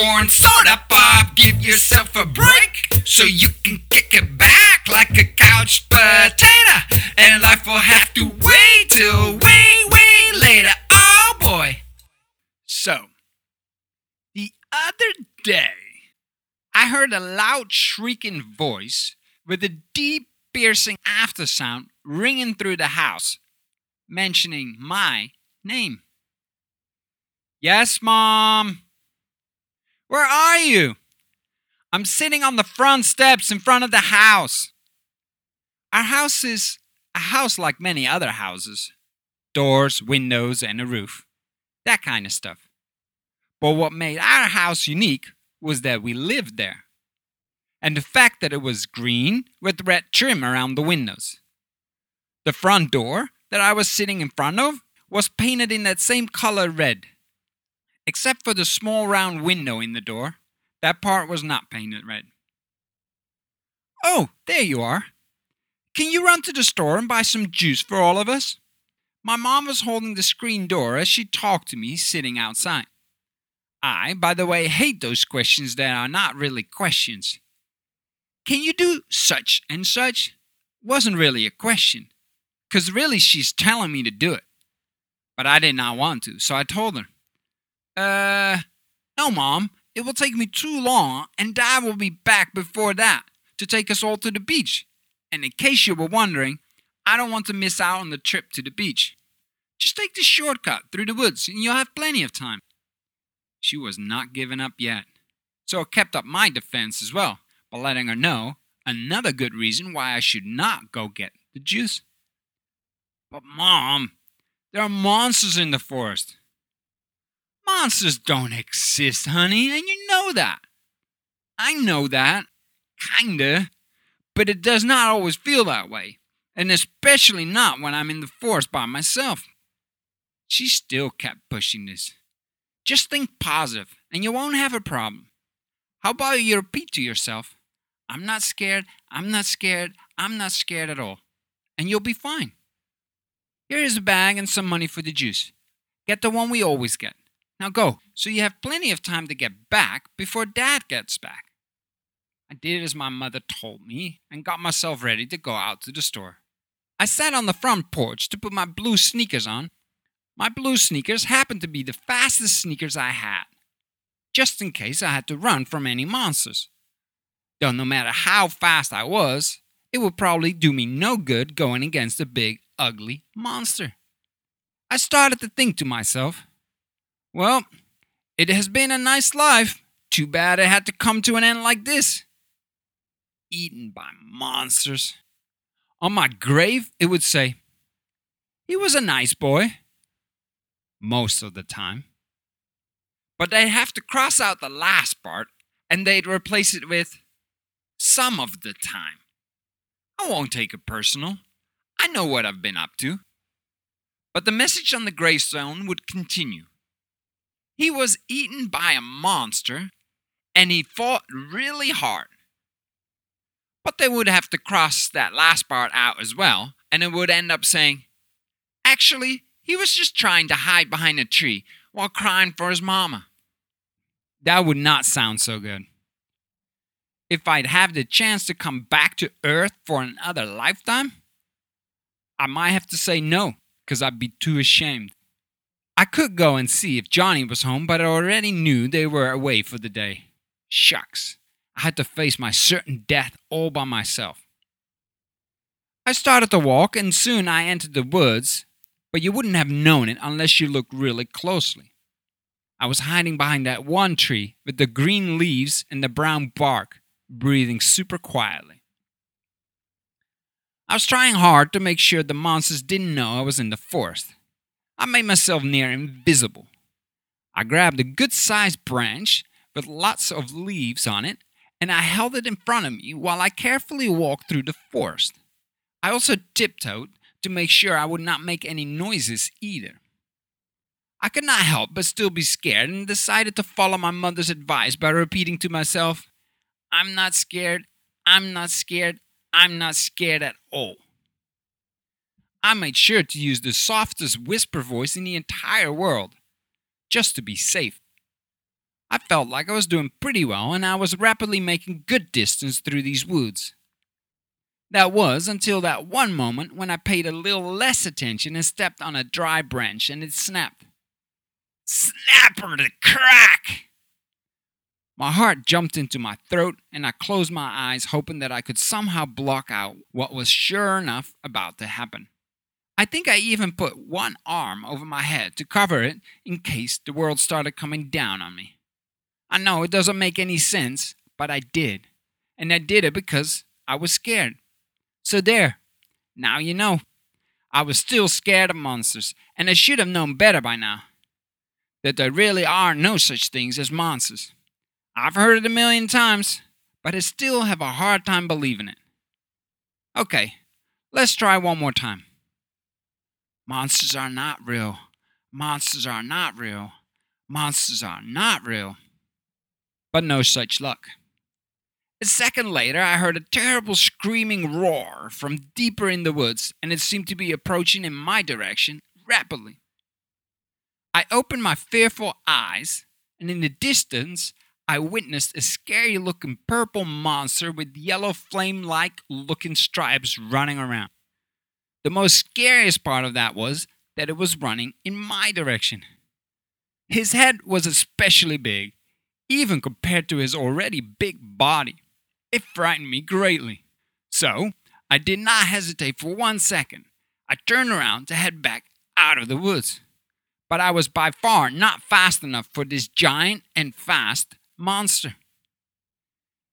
corn soda pop. Give yourself a break so you can kick it back like a couch potato. And life will have to wait till way, way later. Oh boy. So, the other day, I heard a loud shrieking voice with a deep, piercing after sound ringing through the house, mentioning my name. Yes, Mom. Where are you? I'm sitting on the front steps in front of the house. Our house is a house like many other houses doors, windows, and a roof. That kind of stuff. But what made our house unique was that we lived there. And the fact that it was green with red trim around the windows. The front door that I was sitting in front of was painted in that same color red. Except for the small round window in the door, that part was not painted red. Oh, there you are. Can you run to the store and buy some juice for all of us? My mom was holding the screen door as she talked to me sitting outside. I, by the way, hate those questions that are not really questions. Can you do such and such? Wasn't really a question, because really she's telling me to do it. But I did not want to, so I told her, Uh, no, Mom, it will take me too long, and Dad will be back before that to take us all to the beach. And in case you were wondering, I don't want to miss out on the trip to the beach. Just take the shortcut through the woods, and you'll have plenty of time. She was not giving up yet, so I kept up my defense as well by letting her know another good reason why I should not go get the juice. But, Mom, there are monsters in the forest. Monsters don't exist, honey, and you know that. I know that, kinda, but it does not always feel that way, and especially not when I'm in the forest by myself. She still kept pushing this. Just think positive, and you won't have a problem. How about you repeat to yourself, I'm not scared, I'm not scared, I'm not scared at all, and you'll be fine. Here is a bag and some money for the juice. Get the one we always get. Now go, so you have plenty of time to get back before Dad gets back. I did as my mother told me and got myself ready to go out to the store. I sat on the front porch to put my blue sneakers on. My blue sneakers happened to be the fastest sneakers I had, just in case I had to run from any monsters. Though no matter how fast I was, it would probably do me no good going against a big, ugly monster. I started to think to myself, well, it has been a nice life. Too bad it had to come to an end like this. Eaten by monsters. On my grave, it would say, He was a nice boy. Most of the time. But they'd have to cross out the last part and they'd replace it with, Some of the time. I won't take it personal. I know what I've been up to. But the message on the gravestone would continue. He was eaten by a monster and he fought really hard. But they would have to cross that last part out as well, and it would end up saying, Actually, he was just trying to hide behind a tree while crying for his mama. That would not sound so good. If I'd have the chance to come back to Earth for another lifetime, I might have to say no, because I'd be too ashamed. I could go and see if Johnny was home, but I already knew they were away for the day. Shucks. I had to face my certain death all by myself. I started to walk, and soon I entered the woods, but you wouldn't have known it unless you looked really closely. I was hiding behind that one tree with the green leaves and the brown bark, breathing super quietly. I was trying hard to make sure the monsters didn't know I was in the forest. I made myself near invisible. I grabbed a good sized branch with lots of leaves on it and I held it in front of me while I carefully walked through the forest. I also tiptoed to make sure I would not make any noises either. I could not help but still be scared and decided to follow my mother's advice by repeating to myself, I'm not scared, I'm not scared, I'm not scared at all. I made sure to use the softest whisper voice in the entire world, just to be safe. I felt like I was doing pretty well and I was rapidly making good distance through these woods. That was until that one moment when I paid a little less attention and stepped on a dry branch and it snapped. Snapper to crack! My heart jumped into my throat and I closed my eyes, hoping that I could somehow block out what was sure enough about to happen. I think I even put one arm over my head to cover it in case the world started coming down on me. I know it doesn't make any sense, but I did. And I did it because I was scared. So there. Now you know. I was still scared of monsters, and I should have known better by now. That there really are no such things as monsters. I've heard it a million times, but I still have a hard time believing it. Okay, let's try one more time. Monsters are not real. Monsters are not real. Monsters are not real. But no such luck. A second later, I heard a terrible screaming roar from deeper in the woods, and it seemed to be approaching in my direction rapidly. I opened my fearful eyes, and in the distance, I witnessed a scary looking purple monster with yellow flame like looking stripes running around. The most scariest part of that was that it was running in my direction. His head was especially big, even compared to his already big body. It frightened me greatly. So, I did not hesitate for one second. I turned around to head back out of the woods. But I was by far not fast enough for this giant and fast monster.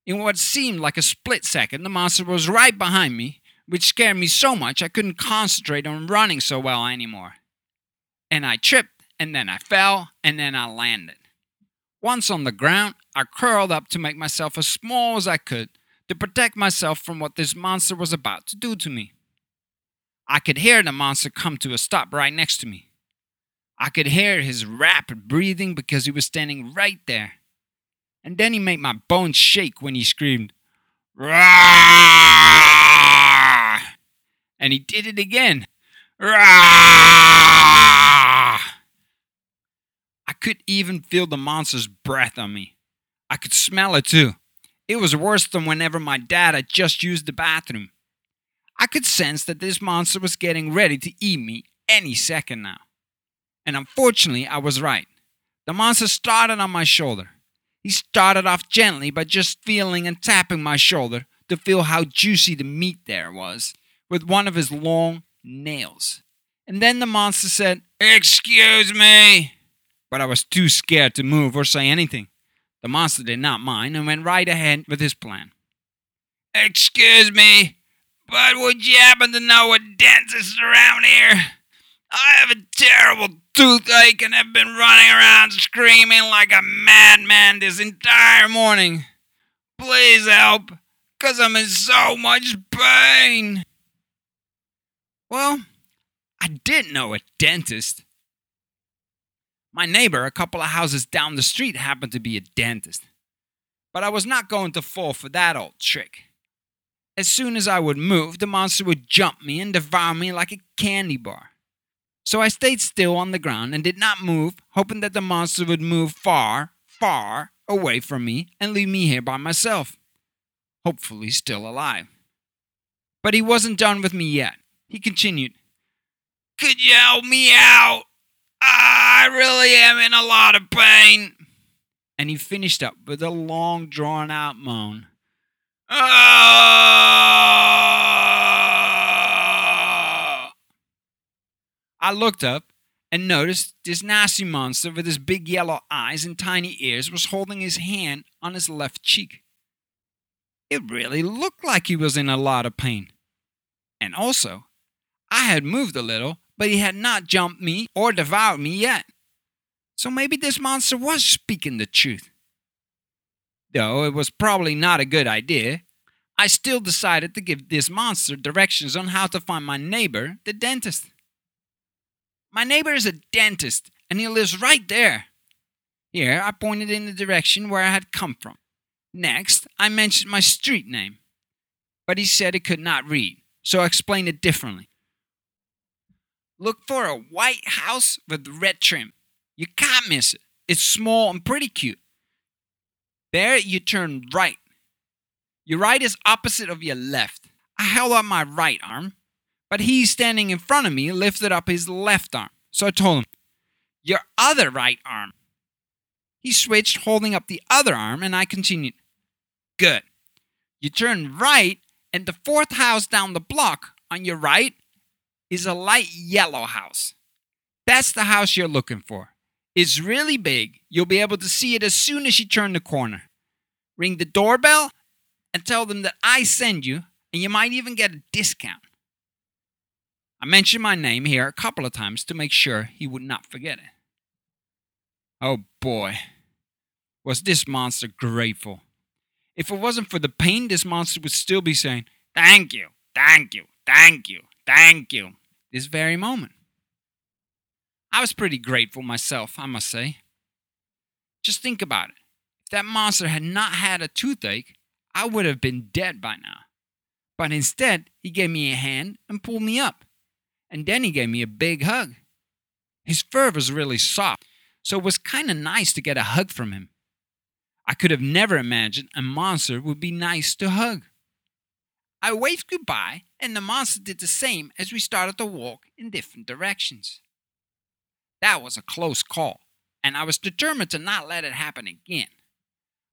In what seemed like a split second, the monster was right behind me, which scared me so much I couldn't concentrate on running so well anymore. And I tripped, and then I fell, and then I landed. Once on the ground, I curled up to make myself as small as I could to protect myself from what this monster was about to do to me. I could hear the monster come to a stop right next to me. I could hear his rapid breathing because he was standing right there. And then he made my bones shake when he screamed, Roar! And he did it again. Roar! I could even feel the monster's breath on me. I could smell it too. It was worse than whenever my dad had just used the bathroom. I could sense that this monster was getting ready to eat me any second now. And unfortunately, I was right. The monster started on my shoulder. He started off gently by just feeling and tapping my shoulder to feel how juicy the meat there was with one of his long nails. And then the monster said, Excuse me. But I was too scared to move or say anything. The monster did not mind and went right ahead with his plan. Excuse me, but would you happen to know a dentist around here? I have a terrible toothache and have been running around screaming like a madman this entire morning. Please help, because I'm in so much pain. Well, I didn't know a dentist. My neighbor, a couple of houses down the street, happened to be a dentist. But I was not going to fall for that old trick. As soon as I would move, the monster would jump me and devour me like a candy bar. So I stayed still on the ground and did not move, hoping that the monster would move far, far away from me and leave me here by myself. Hopefully, still alive. But he wasn't done with me yet. He continued, Could you help me out? I really am in a lot of pain. And he finished up with a long, drawn out moan. Ah! I looked up and noticed this nasty monster with his big yellow eyes and tiny ears was holding his hand on his left cheek. It really looked like he was in a lot of pain. And also, I had moved a little, but he had not jumped me or devoured me yet. So maybe this monster was speaking the truth. Though it was probably not a good idea, I still decided to give this monster directions on how to find my neighbor, the dentist. My neighbor is a dentist, and he lives right there. Here, I pointed in the direction where I had come from. Next, I mentioned my street name, but he said he could not read, so I explained it differently. Look for a white house with red trim. You can't miss it. It's small and pretty cute. There, you turn right. Your right is opposite of your left. I held up my right arm, but he standing in front of me lifted up his left arm. So I told him, Your other right arm. He switched, holding up the other arm, and I continued, Good. You turn right, and the fourth house down the block on your right is a light yellow house. That's the house you're looking for. It's really big. You'll be able to see it as soon as you turn the corner. Ring the doorbell and tell them that I send you, and you might even get a discount. I mentioned my name here a couple of times to make sure he would not forget it. Oh boy, was this monster grateful. If it wasn't for the pain, this monster would still be saying, Thank you, thank you, thank you, thank you, this very moment. I was pretty grateful myself, I must say. Just think about it. If that monster had not had a toothache, I would have been dead by now. But instead, he gave me a hand and pulled me up. And then he gave me a big hug. His fur was really soft, so it was kind of nice to get a hug from him. I could have never imagined a monster would be nice to hug. I waved goodbye, and the monster did the same as we started to walk in different directions. That was a close call, and I was determined to not let it happen again.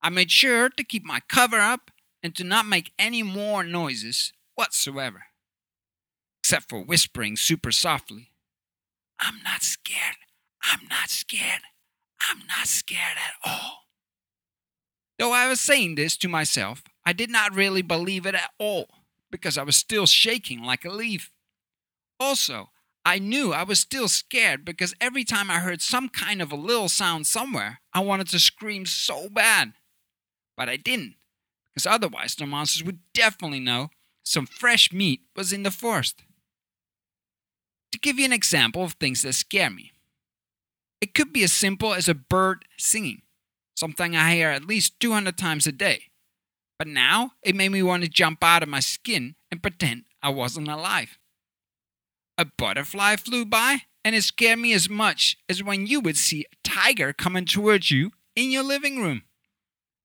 I made sure to keep my cover up and to not make any more noises whatsoever, except for whispering super softly. I'm not scared. I'm not scared. I'm not scared at all. Though I was saying this to myself, I did not really believe it at all because I was still shaking like a leaf. Also, I knew I was still scared because every time I heard some kind of a little sound somewhere, I wanted to scream so bad. But I didn't, because otherwise the monsters would definitely know some fresh meat was in the forest. To give you an example of things that scare me, it could be as simple as a bird singing, something I hear at least 200 times a day. But now it made me want to jump out of my skin and pretend I wasn't alive. A butterfly flew by, and it scared me as much as when you would see a tiger coming towards you in your living room.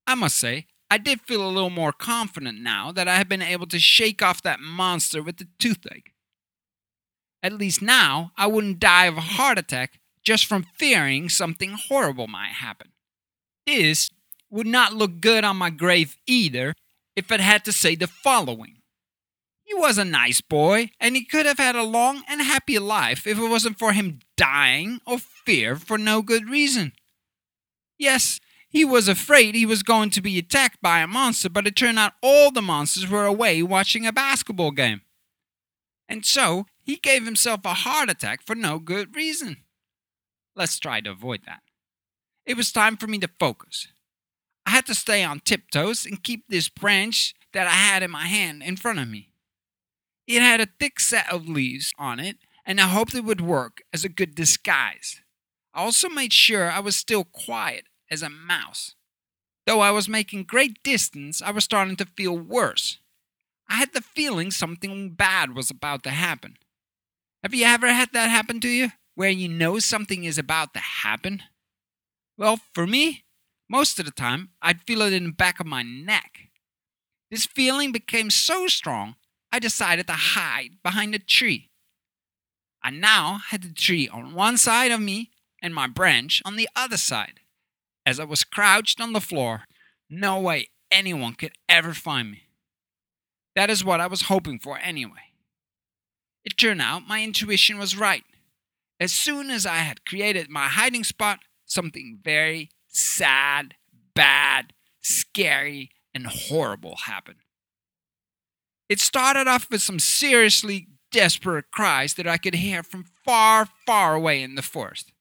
I must say, I did feel a little more confident now that I had been able to shake off that monster with the toothache. At least now I wouldn't die of a heart attack just from fearing something horrible might happen. This would not look good on my grave either if it had to say the following he was a nice boy, and he could have had a long and happy life if it wasn't for him dying of fear for no good reason. Yes, he was afraid he was going to be attacked by a monster, but it turned out all the monsters were away watching a basketball game. And so he gave himself a heart attack for no good reason. Let's try to avoid that. It was time for me to focus. I had to stay on tiptoes and keep this branch that I had in my hand in front of me. It had a thick set of leaves on it, and I hoped it would work as a good disguise. I also made sure I was still quiet as a mouse. Though I was making great distance, I was starting to feel worse. I had the feeling something bad was about to happen. Have you ever had that happen to you, where you know something is about to happen? Well, for me, most of the time, I'd feel it in the back of my neck. This feeling became so strong I decided to hide behind a tree. I now had the tree on one side of me and my branch on the other side. As I was crouched on the floor, no way anyone could ever find me. That is what I was hoping for anyway. It turned out my intuition was right. As soon as I had created my hiding spot, something very sad, bad, scary, and horrible happened. It started off with some seriously desperate cries that I could hear from far, far away in the forest.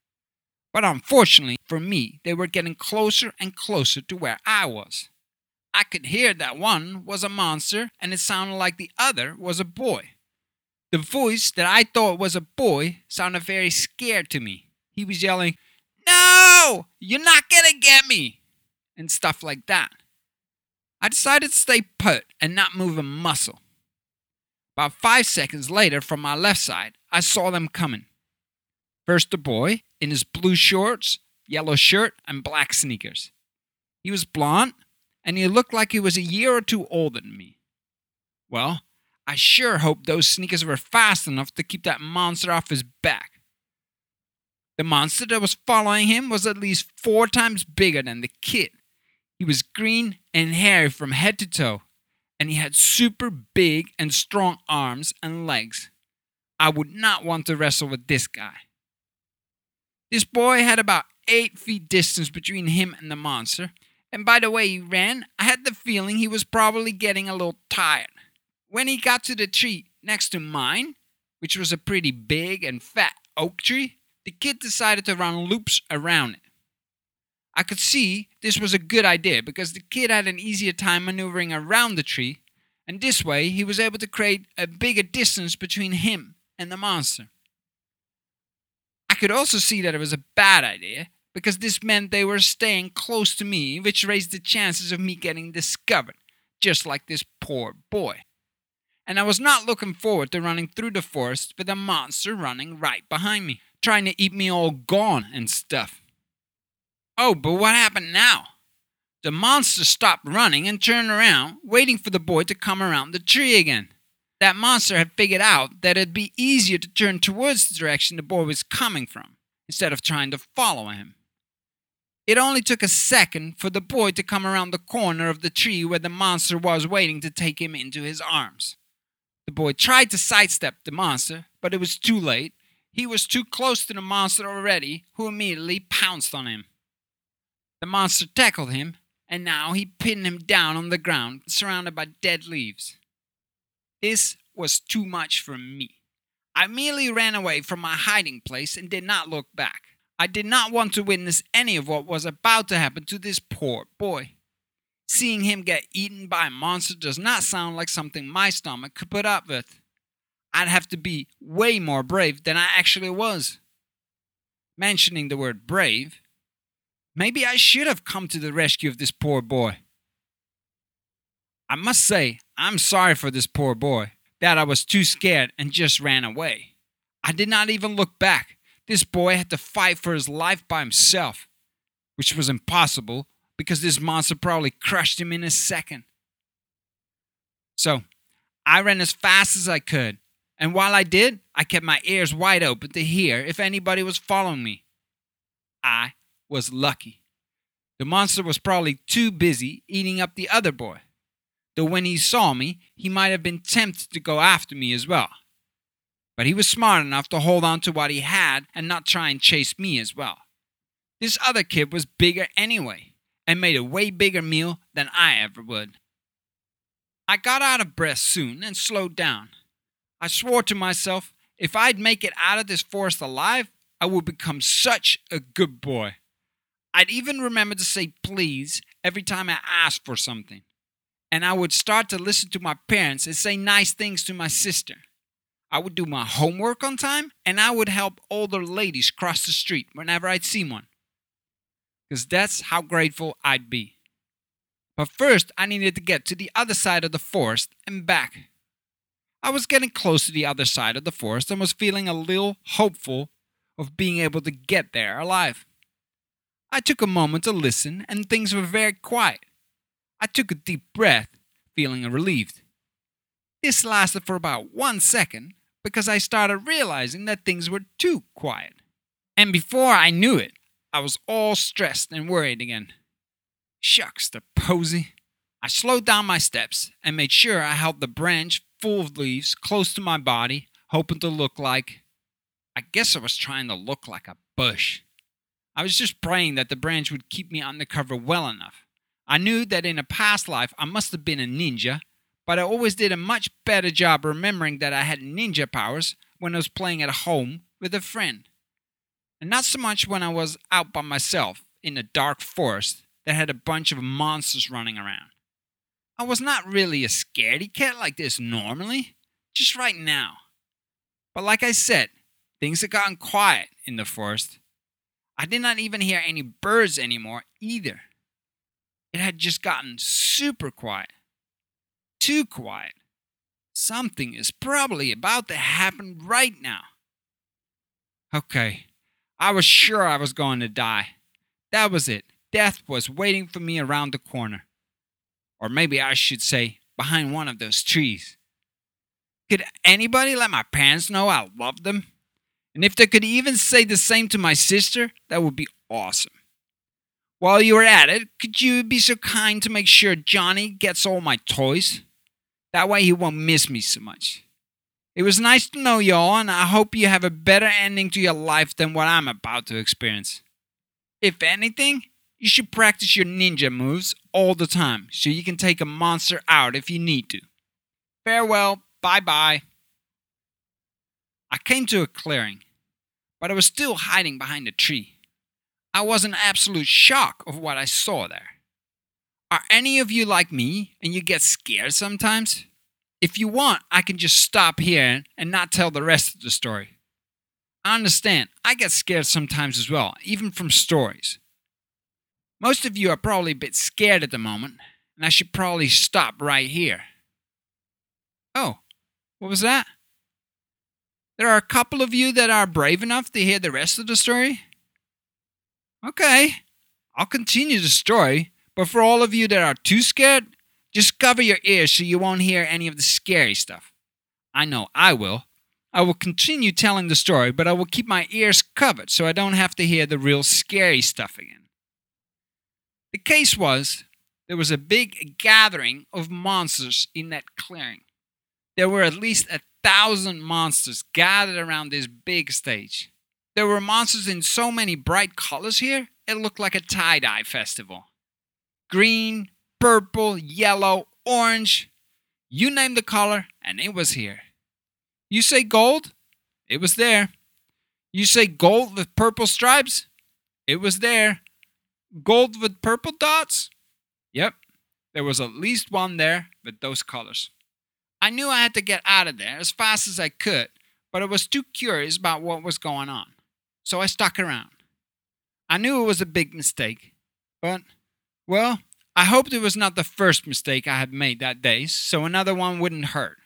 But unfortunately for me, they were getting closer and closer to where I was. I could hear that one was a monster and it sounded like the other was a boy. The voice that I thought was a boy sounded very scared to me. He was yelling, No! You're not gonna get me! And stuff like that. I decided to stay put and not move a muscle. About five seconds later, from my left side, I saw them coming. First, a boy in his blue shorts, yellow shirt, and black sneakers. He was blond, and he looked like he was a year or two older than me. Well, I sure hope those sneakers were fast enough to keep that monster off his back. The monster that was following him was at least four times bigger than the kid. He was green and hairy from head to toe, and he had super big and strong arms and legs. I would not want to wrestle with this guy. This boy had about eight feet distance between him and the monster, and by the way he ran, I had the feeling he was probably getting a little tired. When he got to the tree next to mine, which was a pretty big and fat oak tree, the kid decided to run loops around it. I could see this was a good idea because the kid had an easier time maneuvering around the tree, and this way he was able to create a bigger distance between him and the monster. I could also see that it was a bad idea because this meant they were staying close to me, which raised the chances of me getting discovered, just like this poor boy. And I was not looking forward to running through the forest with a monster running right behind me, trying to eat me all gone and stuff. Oh, but what happened now? The monster stopped running and turned around, waiting for the boy to come around the tree again. That monster had figured out that it'd be easier to turn towards the direction the boy was coming from, instead of trying to follow him. It only took a second for the boy to come around the corner of the tree where the monster was waiting to take him into his arms. The boy tried to sidestep the monster, but it was too late. He was too close to the monster already, who immediately pounced on him. The monster tackled him, and now he pinned him down on the ground, surrounded by dead leaves. This was too much for me. I merely ran away from my hiding place and did not look back. I did not want to witness any of what was about to happen to this poor boy. Seeing him get eaten by a monster does not sound like something my stomach could put up with. I'd have to be way more brave than I actually was. Mentioning the word brave, maybe I should have come to the rescue of this poor boy. I must say, I'm sorry for this poor boy, that I was too scared and just ran away. I did not even look back. This boy had to fight for his life by himself, which was impossible because this monster probably crushed him in a second. So, I ran as fast as I could, and while I did, I kept my ears wide open to hear if anybody was following me. I was lucky. The monster was probably too busy eating up the other boy, though when he saw me, he might have been tempted to go after me as well but he was smart enough to hold on to what he had and not try and chase me as well. This other kid was bigger anyway and made a way bigger meal than I ever would. I got out of breath soon and slowed down. I swore to myself if I'd make it out of this forest alive, I would become such a good boy. I'd even remember to say please every time I asked for something. And I would start to listen to my parents and say nice things to my sister. I would do my homework on time, and I would help older ladies cross the street whenever I'd see one. Because that's how grateful I'd be. But first, I needed to get to the other side of the forest and back. I was getting close to the other side of the forest and was feeling a little hopeful of being able to get there alive. I took a moment to listen, and things were very quiet. I took a deep breath, feeling relieved. This lasted for about one second, because I started realizing that things were too quiet. And before I knew it, I was all stressed and worried again. Shucks, the posy. I slowed down my steps and made sure I held the branch full of leaves close to my body, hoping to look like. I guess I was trying to look like a bush. I was just praying that the branch would keep me under cover well enough. I knew that in a past life I must have been a ninja but I always did a much better job remembering that I had ninja powers when I was playing at home with a friend. And not so much when I was out by myself in a dark forest that had a bunch of monsters running around. I was not really a scaredy cat like this normally, just right now. But like I said, things had gotten quiet in the forest. I did not even hear any birds anymore either. It had just gotten super quiet too quiet. Something is probably about to happen right now. Okay, I was sure I was going to die. That was it. death was waiting for me around the corner. Or maybe I should say, behind one of those trees. Could anybody let my parents know I love them? And if they could even say the same to my sister, that would be awesome. While you are at it, could you be so kind to make sure Johnny gets all my toys? That way he won't miss me so much. It was nice to know y'all, and I hope you have a better ending to your life than what I'm about to experience. If anything, you should practice your ninja moves all the time so you can take a monster out if you need to. Farewell, bye bye. I came to a clearing, but I was still hiding behind a tree. I was in absolute shock of what I saw there. Are any of you like me and you get scared sometimes? If you want, I can just stop here and not tell the rest of the story. I understand, I get scared sometimes as well, even from stories. Most of you are probably a bit scared at the moment, and I should probably stop right here. Oh, what was that? There are a couple of you that are brave enough to hear the rest of the story? Okay, I'll continue the story, but for all of you that are too scared, just cover your ears so you won't hear any of the scary stuff. I know I will. I will continue telling the story, but I will keep my ears covered so I don't have to hear the real scary stuff again. The case was there was a big gathering of monsters in that clearing. There were at least a thousand monsters gathered around this big stage. There were monsters in so many bright colors here, it looked like a tie dye festival. Green, purple, yellow, orange you name the color, and it was here. You say gold? It was there. You say gold with purple stripes? It was there. Gold with purple dots? Yep, there was at least one there with those colors. I knew I had to get out of there as fast as I could, but I was too curious about what was going on, so I stuck around. I knew it was a big mistake, but, well, I hoped it was not the first mistake I had made that day, so another one wouldn't hurt.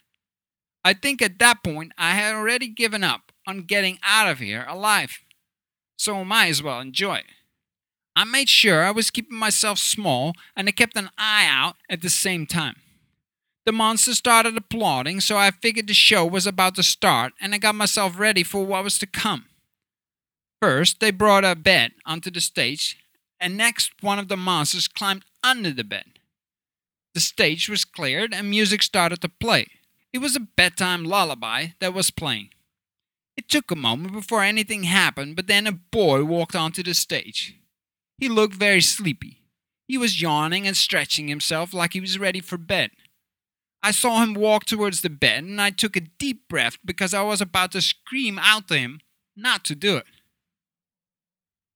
I think at that point I had already given up on getting out of here alive, so I might as well enjoy it. I made sure I was keeping myself small and I kept an eye out at the same time. The monsters started applauding, so I figured the show was about to start and I got myself ready for what was to come. First, they brought a bed onto the stage, and next, one of the monsters climbed under the bed. The stage was cleared and music started to play. It was a bedtime lullaby that was playing. It took a moment before anything happened, but then a boy walked onto the stage. He looked very sleepy. He was yawning and stretching himself like he was ready for bed. I saw him walk towards the bed and I took a deep breath because I was about to scream out to him not to do it.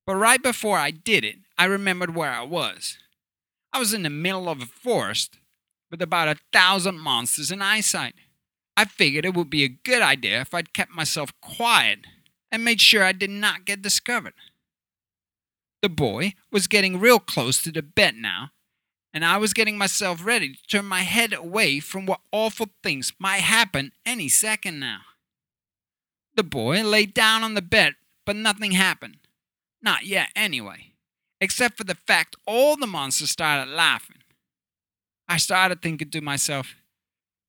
But right before I did it, I remembered where I was. I was in the middle of a forest with about a thousand monsters in eyesight. I figured it would be a good idea if I'd kept myself quiet and made sure I did not get discovered. The boy was getting real close to the bed now, and I was getting myself ready to turn my head away from what awful things might happen any second now. The boy lay down on the bed, but nothing happened. Not yet, anyway, except for the fact all the monsters started laughing. I started thinking to myself,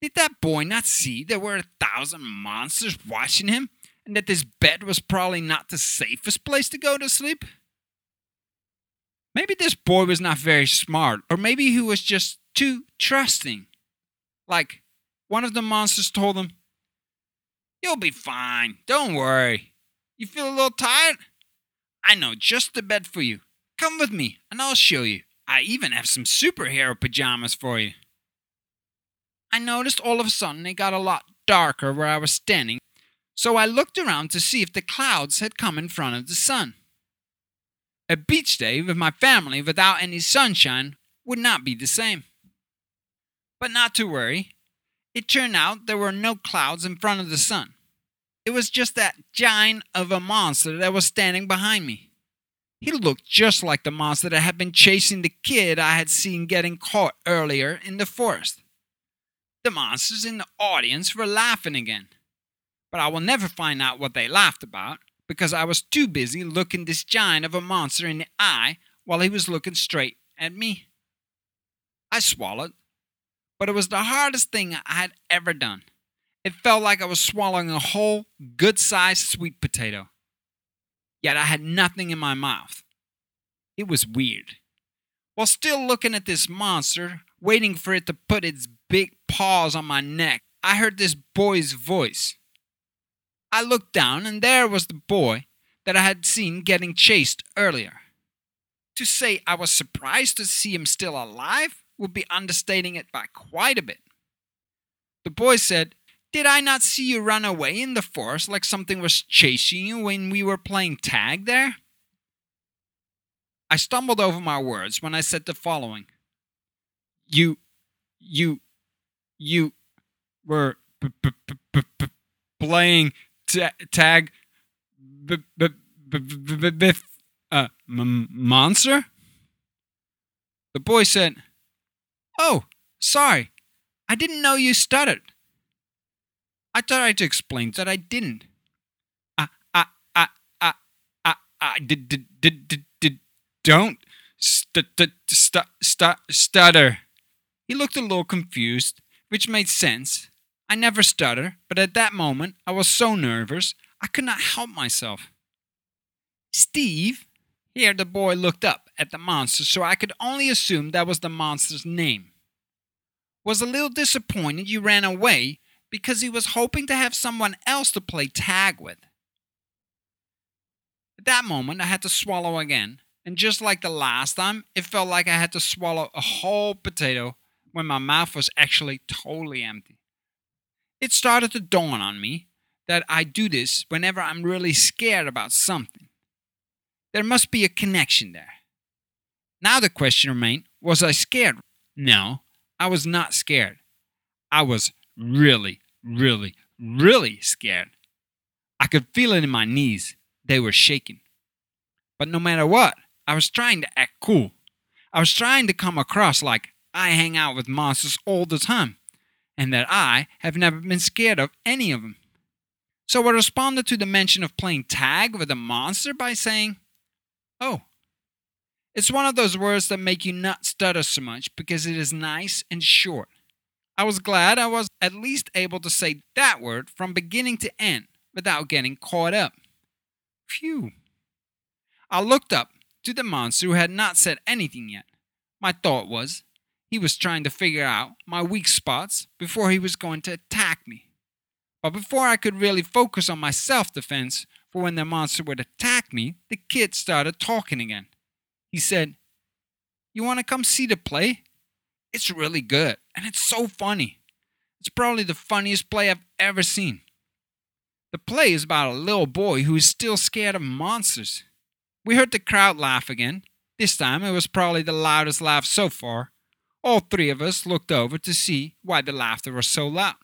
did that boy not see there were a thousand monsters watching him and that this bed was probably not the safest place to go to sleep? Maybe this boy was not very smart, or maybe he was just too trusting. Like, one of the monsters told him, You'll be fine. Don't worry. You feel a little tired? I know just the bed for you. Come with me, and I'll show you. I even have some superhero pajamas for you. I noticed all of a sudden it got a lot darker where I was standing, so I looked around to see if the clouds had come in front of the sun. A beach day with my family without any sunshine would not be the same. But not to worry, it turned out there were no clouds in front of the sun. It was just that giant of a monster that was standing behind me. He looked just like the monster that had been chasing the kid I had seen getting caught earlier in the forest. The monsters in the audience were laughing again, but I will never find out what they laughed about because I was too busy looking this giant of a monster in the eye while he was looking straight at me. I swallowed, but it was the hardest thing I had ever done. It felt like I was swallowing a whole, good sized sweet potato. Yet I had nothing in my mouth. It was weird. While still looking at this monster, waiting for it to put its big paws on my neck, I heard this boy's voice. I looked down, and there was the boy that I had seen getting chased earlier. To say I was surprised to see him still alive would be understating it by quite a bit. The boy said, Did I not see you run away in the forest like something was chasing you when we were playing tag there? I stumbled over my words when I said the following You, you, you were p- p- playing ta- tag b- b- b- b- b- b- uh, m- monster? The boy said, Oh, sorry. I didn't know you stuttered. I tried to explain that I didn't. I, I, I, I, I, I did, did, did, did, did don't st- st- st- st- stutter. He looked a little confused, which made sense. I never stutter, but at that moment I was so nervous I could not help myself. Steve? Here the boy looked up at the monster, so I could only assume that was the monster's name. Was a little disappointed you ran away because he was hoping to have someone else to play tag with. At that moment, I had to swallow again, and just like the last time, it felt like I had to swallow a whole potato when my mouth was actually totally empty. It started to dawn on me that I do this whenever I'm really scared about something. There must be a connection there. Now the question remained was I scared? No, I was not scared. I was really, really, really scared. I could feel it in my knees. They were shaking. But no matter what, I was trying to act cool. I was trying to come across like I hang out with monsters all the time and that I have never been scared of any of them. So I responded to the mention of playing tag with a monster by saying, Oh, it's one of those words that make you not stutter so much because it is nice and short. I was glad I was at least able to say that word from beginning to end without getting caught up. Phew. I looked up to the monster who had not said anything yet. My thought was, he was trying to figure out my weak spots before he was going to attack me. But before I could really focus on my self defense for when the monster would attack me, the kid started talking again. He said, You want to come see the play? It's really good, and it's so funny. It's probably the funniest play I've ever seen. The play is about a little boy who is still scared of monsters. We heard the crowd laugh again. This time it was probably the loudest laugh so far. All three of us looked over to see why the laughter was so loud.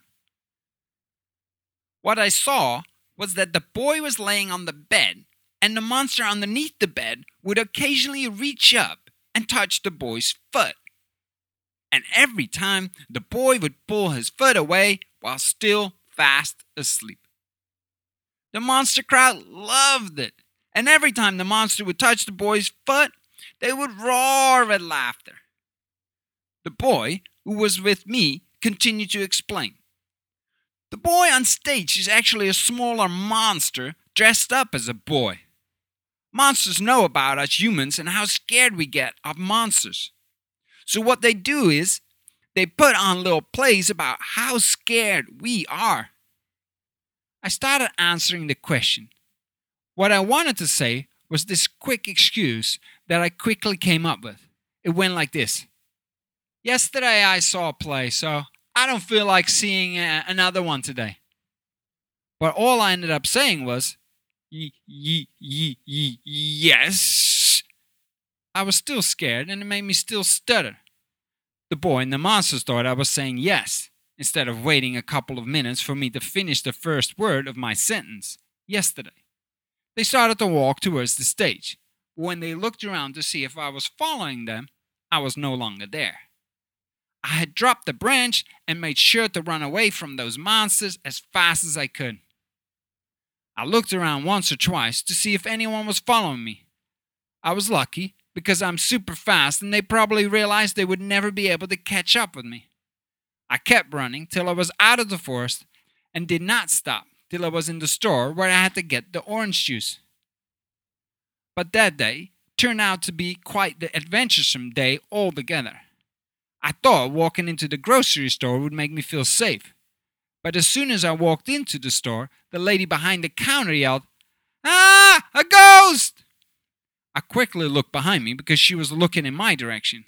What I saw was that the boy was laying on the bed, and the monster underneath the bed would occasionally reach up and touch the boy's foot. And every time the boy would pull his foot away while still fast asleep. The monster crowd loved it, and every time the monster would touch the boy's foot, they would roar with laughter. The boy, who was with me, continued to explain. The boy on stage is actually a smaller monster dressed up as a boy. Monsters know about us humans and how scared we get of monsters. So, what they do is they put on little plays about how scared we are. I started answering the question. What I wanted to say was this quick excuse that I quickly came up with. It went like this Yesterday I saw a play, so I don't feel like seeing a- another one today. But all I ended up saying was, y- y- y- y- yes. I was still scared and it made me still stutter. The boy and the monsters thought I was saying yes, instead of waiting a couple of minutes for me to finish the first word of my sentence, yesterday. They started to walk towards the stage. When they looked around to see if I was following them, I was no longer there. I had dropped the branch and made sure to run away from those monsters as fast as I could. I looked around once or twice to see if anyone was following me. I was lucky because I'm super fast and they probably realized they would never be able to catch up with me. I kept running till I was out of the forest and did not stop till I was in the store where I had to get the orange juice. But that day turned out to be quite the adventuresome day altogether. I thought walking into the grocery store would make me feel safe. But as soon as I walked into the store, the lady behind the counter yelled, Ah, a ghost! I quickly looked behind me because she was looking in my direction.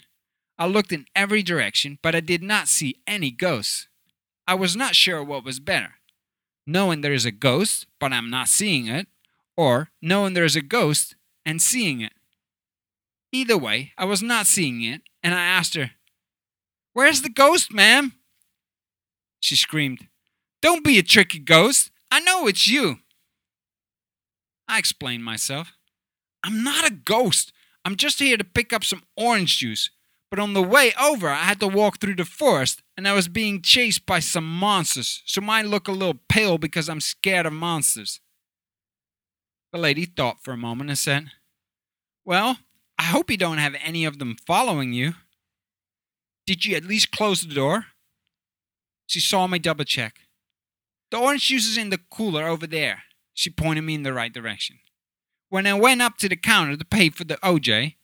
I looked in every direction, but I did not see any ghosts. I was not sure what was better knowing there is a ghost, but I'm not seeing it, or knowing there is a ghost and seeing it. Either way, I was not seeing it, and I asked her, Where's the ghost, ma'am? She screamed, Don't be a tricky ghost. I know it's you. I explained myself. I'm not a ghost. I'm just here to pick up some orange juice. But on the way over, I had to walk through the forest and I was being chased by some monsters, so might look a little pale because I'm scared of monsters. The lady thought for a moment and said, Well, I hope you don't have any of them following you. Did you at least close the door? She saw me double check. The orange juice is in the cooler over there. She pointed me in the right direction. When I went up to the counter to pay for the OJ,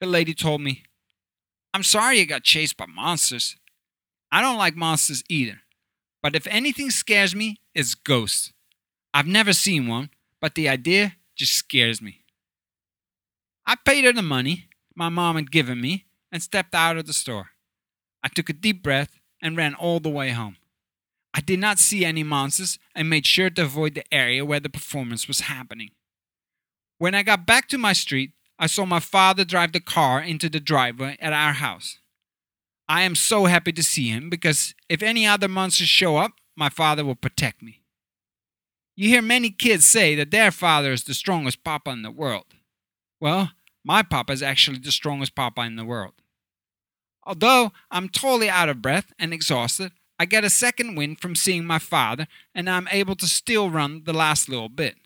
the lady told me, I'm sorry you got chased by monsters. I don't like monsters either. But if anything scares me, it's ghosts. I've never seen one, but the idea just scares me. I paid her the money my mom had given me and stepped out of the store. I took a deep breath and ran all the way home. I did not see any monsters and made sure to avoid the area where the performance was happening. When I got back to my street, I saw my father drive the car into the driveway at our house. I am so happy to see him because if any other monsters show up, my father will protect me. You hear many kids say that their father is the strongest papa in the world. Well, my papa is actually the strongest papa in the world. Although I'm totally out of breath and exhausted, I get a second wind from seeing my father and I'm able to still run the last little bit.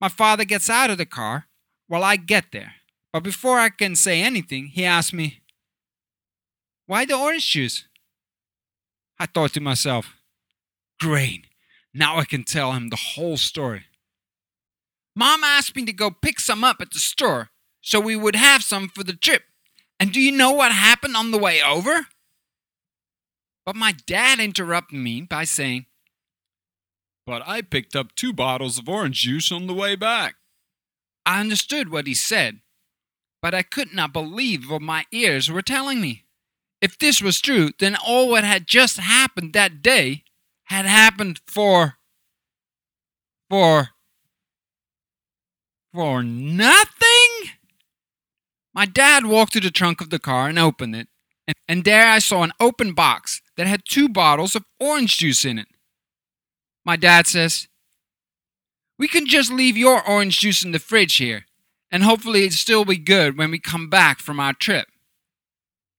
My father gets out of the car while I get there, but before I can say anything, he asks me, Why the orange juice? I thought to myself, Great, now I can tell him the whole story. Mom asked me to go pick some up at the store so we would have some for the trip. And do you know what happened on the way over? But my dad interrupted me by saying, But I picked up two bottles of orange juice on the way back. I understood what he said, but I could not believe what my ears were telling me. If this was true, then all what had just happened that day had happened for. for. for nothing? My dad walked to the trunk of the car and opened it, and, and there I saw an open box that had two bottles of orange juice in it. My dad says, we can just leave your orange juice in the fridge here, and hopefully it'll still be good when we come back from our trip.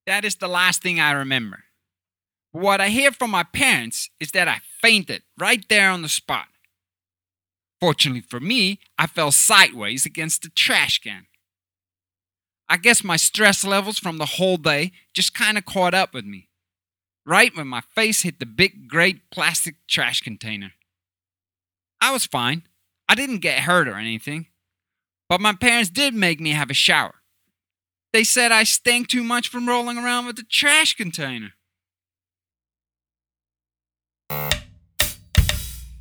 That is the last thing I remember. What I hear from my parents is that I fainted right there on the spot. Fortunately for me, I fell sideways against the trash can. I guess my stress levels from the whole day just kind of caught up with me, right when my face hit the big, great plastic trash container. I was fine. I didn't get hurt or anything. But my parents did make me have a shower. They said I stank too much from rolling around with the trash container.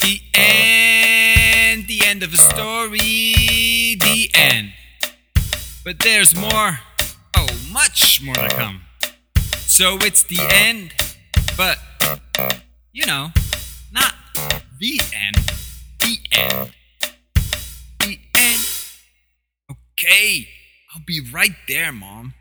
The end, the end of the story, the end. But there's more, oh, much more to come. So it's the end, but, you know, not the end, the end. The end. Okay, I'll be right there, Mom.